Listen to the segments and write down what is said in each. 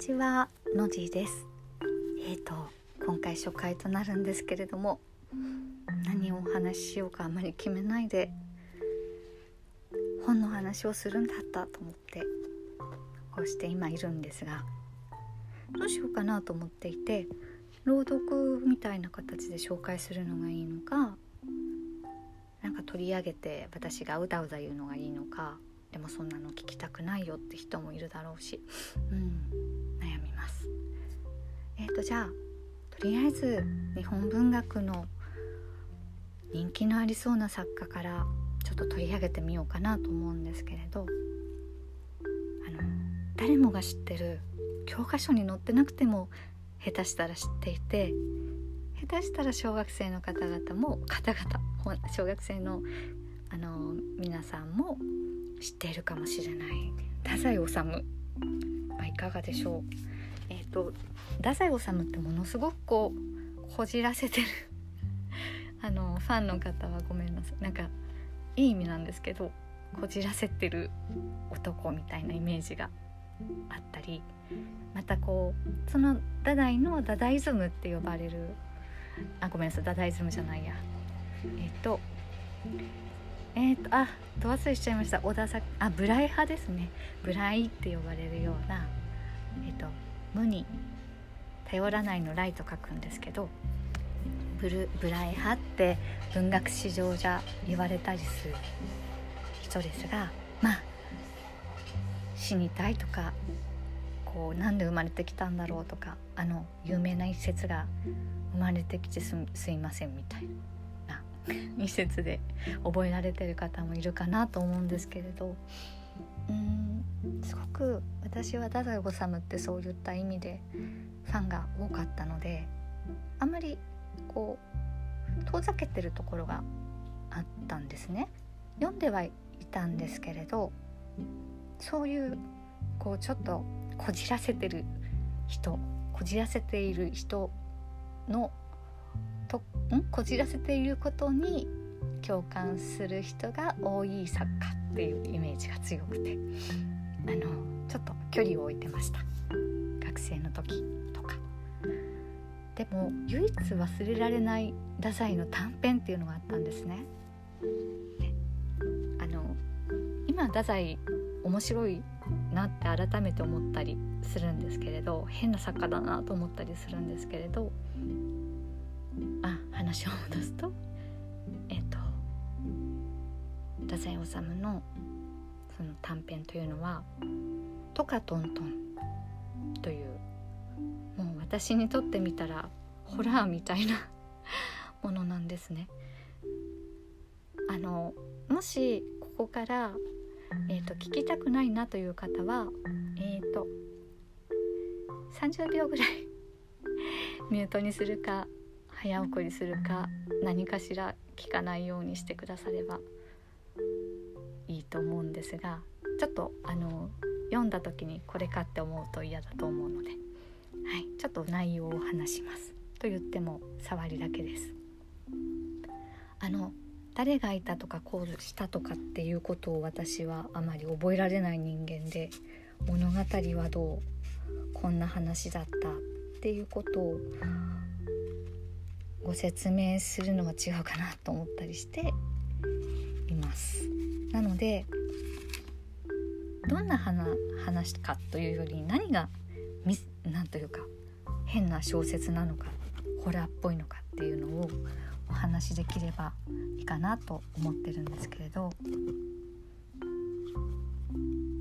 ちはのじです。えーと今回初回となるんですけれども何をお話ししようかあまり決めないで本の話をするんだったと思ってこうして今いるんですがどうしようかなと思っていて朗読みたいな形で紹介するのがいいのかなんか取り上げて私がうだうだ言うのがいいのかでもそんなの聞きたくないよって人もいるだろうし、うん、とじゃあとりあえず日本文学の人気のありそうな作家からちょっと取り上げてみようかなと思うんですけれどあの誰もが知ってる教科書に載ってなくても下手したら知っていて下手したら小学生の方々も方々小学生のあの皆さんも知っているかもしれない。太宰治、まあ、いかがでしょう、と太宰治ってものすごくこうこじらせてる。あのファンの方はごめんなさい。なんかいい意味なんですけどこじらせてる男みたいなイメージがあったり。またこうそのダダイのダダイズムって呼ばれるあごめんなさいダダイズムじゃないや。えっ、とえっ、とあど忘れしちゃいました。小田さあブライ派ですね。ブライって呼ばれるようなえっ、と無に頼らないのライと書くんですけどブルブライ派って文学史上じゃ言われたりする人ですがまあ死にたいとかこうなんで生まれてきたんだろうとかあの有名な一節が生まれてきてすすいませんみたいな 一節で覚えられてる方もいるかなと思うんですけれど。うん。すごく私は太宰治ってそういった意味でファンが多かったのであんまりこう遠ざけてるところがあったんですね。読んではいたんですけれどそういうこうちょっとこじらせてる人こじらせている人のとん？こじらせていることに共感する人が多い作家っていうイメージが強くてあのちょっと距離を置いてました。学生の時とか。でも唯一忘れられない太宰の短編っていうのがあったんですね。あの今太宰面白いなって改めて思ったりするんですけれど変な作家だなと思ったりするんですけれどあ話を戻すとえっ、と太宰治のその短編というのは「トカトントン」というもう私にとってみたらホラーみたいな ものなんですね。あのもしここからえーと、聞きたくないなという方は、えーと、30秒ぐらい ミュートにするか早送りするか何かしら聞かないようにしてくださればと思うんですがちょっとあの読んだ時にこれかって思うと嫌だと思うので、はい、ちょっと内容を話します。と言っても触りだけです。あの誰がいたとかこうしたとかっていうことを私はあまり覚えられない人間で物語はどうこんな話だったっていうことをご説明するのは違うかなと思ったりしています。なのでどんな話かというより何が何というか変な小説なのかホラーっぽいのかっていうのをお話しできればいいかなと思ってるんですけれど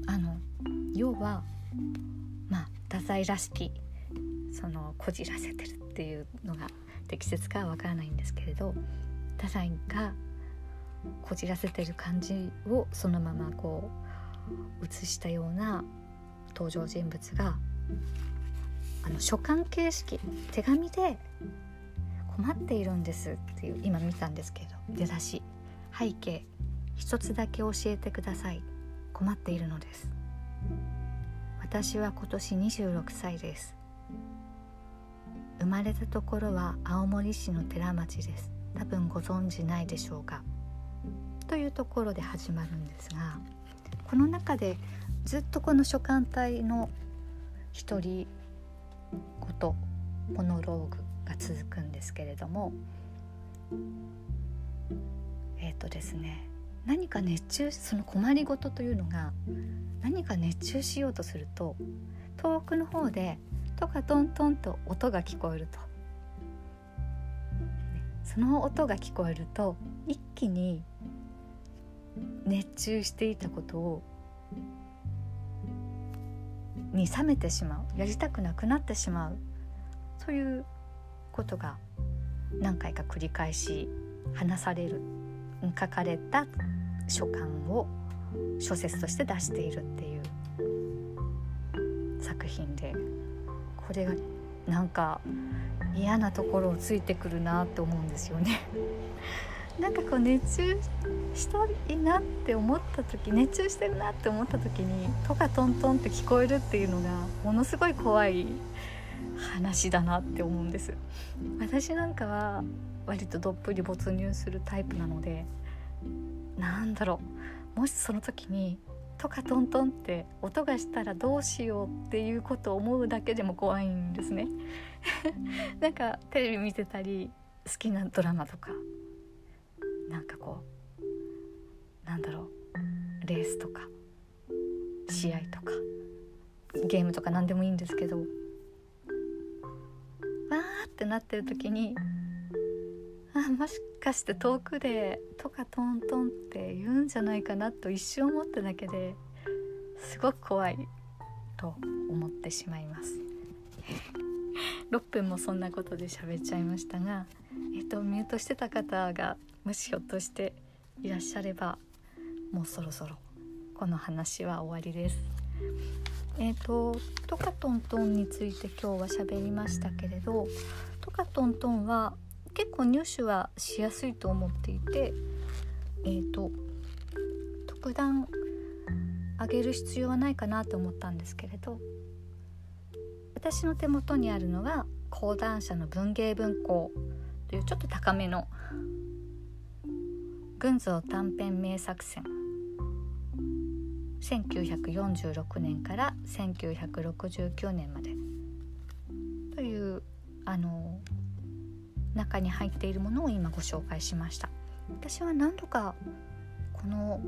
あの要はまあ太宰らしきそのこじらせてるっていうのが適切かはわからないんですけれど太宰がこじらせてる感じをそのままこう映したような登場人物があの書簡形式手紙で困っているんですっていう今見たんですけど出だし背景一つだけ教えてください。困っているのです。私は今年26歳です。生まれたところは青森市の寺町です。多分ご存知ないでしょうかというところで始まるんですがこの中でずっとこの書簡体の独り言モノローグが続くんですけれどもえっ、ー、とですね何か熱中その困りごとというのが何か熱中しようとすると遠くの方でトカトントンと音が聞こえると、その音が聞こえると一気に熱中していたことをに冷めてしまうやりたくなくなってしまうそういうことが何回か繰り返し話される書かれた書簡を小説として出しているっていう作品でこれがなんか嫌なところをついてくるなって思うんですよね。なんかこう熱中したいなって思った時熱中してるなって思った時に「とかトントン」って聞こえるっていうのがものすごい怖い話だなって思うんです。私なんかは割とどっぷり没入するタイプなのでなんだろう。もしその時にとかトントンって音がしたらどうしようっていうことを思うだけでも怖いんですね。なんかテレビ見てたり好きなドラマとかなんかこうなんだろうレースとか試合とかゲームとか何でもいいんですけどわーってなってる時にあもしかして遠くで「とかトントン」って言うんじゃないかなと一瞬思っただけですごく怖いと思ってしまいます。6分もそんなことで喋っちゃいましたが、えっと、ミュートしてた方がもしひょっとしていらっしゃればもうそろそろこの話は終わりです。えーと、トカトントンについて今日は喋りましたけれどトカトントンは結構入手はしやすいと思っていてえーと特段上げる必要はないかなと思ったんですけれど私の手元にあるのは講談社の文芸文庫というちょっと高めの群像短編名作選1946年から1969年まで。というあの中に入っているものを今ご紹介しました。私は何度かこの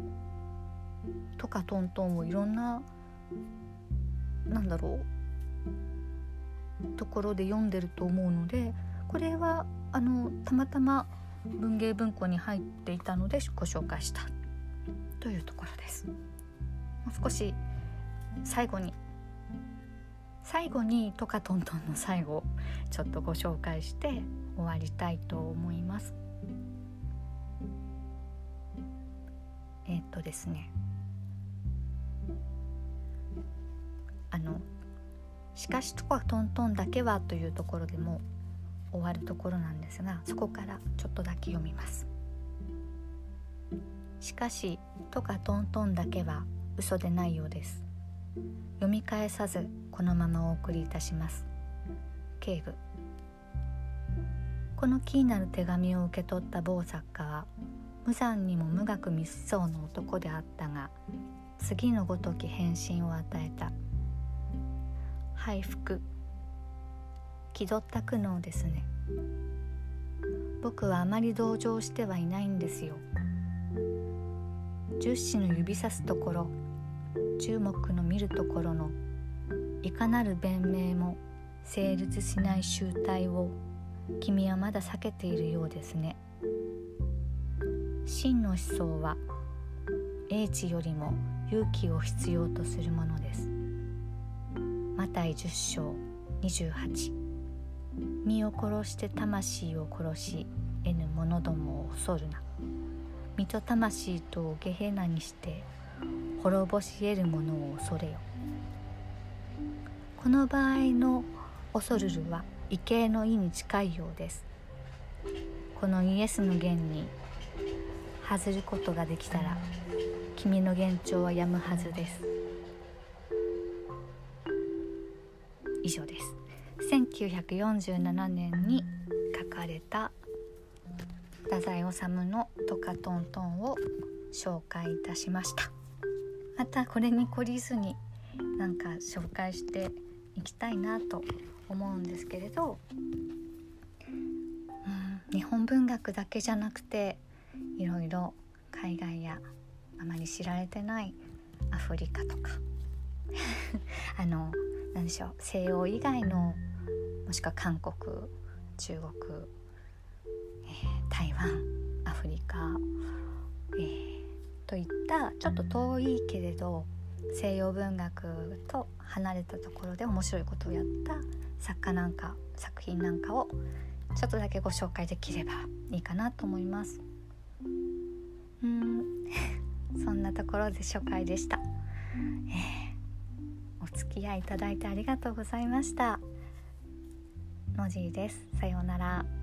「とかトントン」をいろんななんだろうところで読んでると思うのでこれはあのたまたま文芸文庫に入っていたのでご紹介したというところです。もう少し最後に最後にトカトントンの最後ちょっとご紹介して終わりたいと思いますえー、っとですねあの「しかしトカトントンだけは」というところでも終わるところなんですがそこからちょっとだけ読みます。しかし「トカトントンだけは嘘でないようです。読み返さずこのままお送りいたします。警部。この気になる手紙を受け取った某作家は無残にも無学密相の男であったが次のごとき返信を与えた。拝福気取った苦悩ですね。僕はあまり同情してはいないんですよ。十指の指さすところ注目の見るところのいかなる弁明も成立しない集体を君はまだ避けているようですね。真の思想は英知よりも勇気を必要とするものです。マタイ10章28身を殺して魂を殺し得ぬ者どもを恐るな。身と魂とをゲヘナにして滅ぼし得る者を恐れよ。この場合の恐るるは畏敬の意に近いようです。このイエスの言に外ることができたら君の幻聴はやむはずです。以上です。1947年に書かれた太宰治の「トカトントン」を紹介いたしました。またこれに懲りずになんか紹介していきたいなと思うんですけれど、うん、日本文学だけじゃなくていろいろ海外やあまり知られてないアフリカとか あの何でしょう西洋以外のもしくは韓国中国、えー、台湾アフリカ、えー、といったちょっと遠いけれど西洋文学と離れたところで面白いことをやった作家なんか作品なんかをちょっとだけご紹介できればいいかなと思います。うん そんなところで初回でした、えー、お付き合いいただいてありがとうございました。のじーです。さようなら。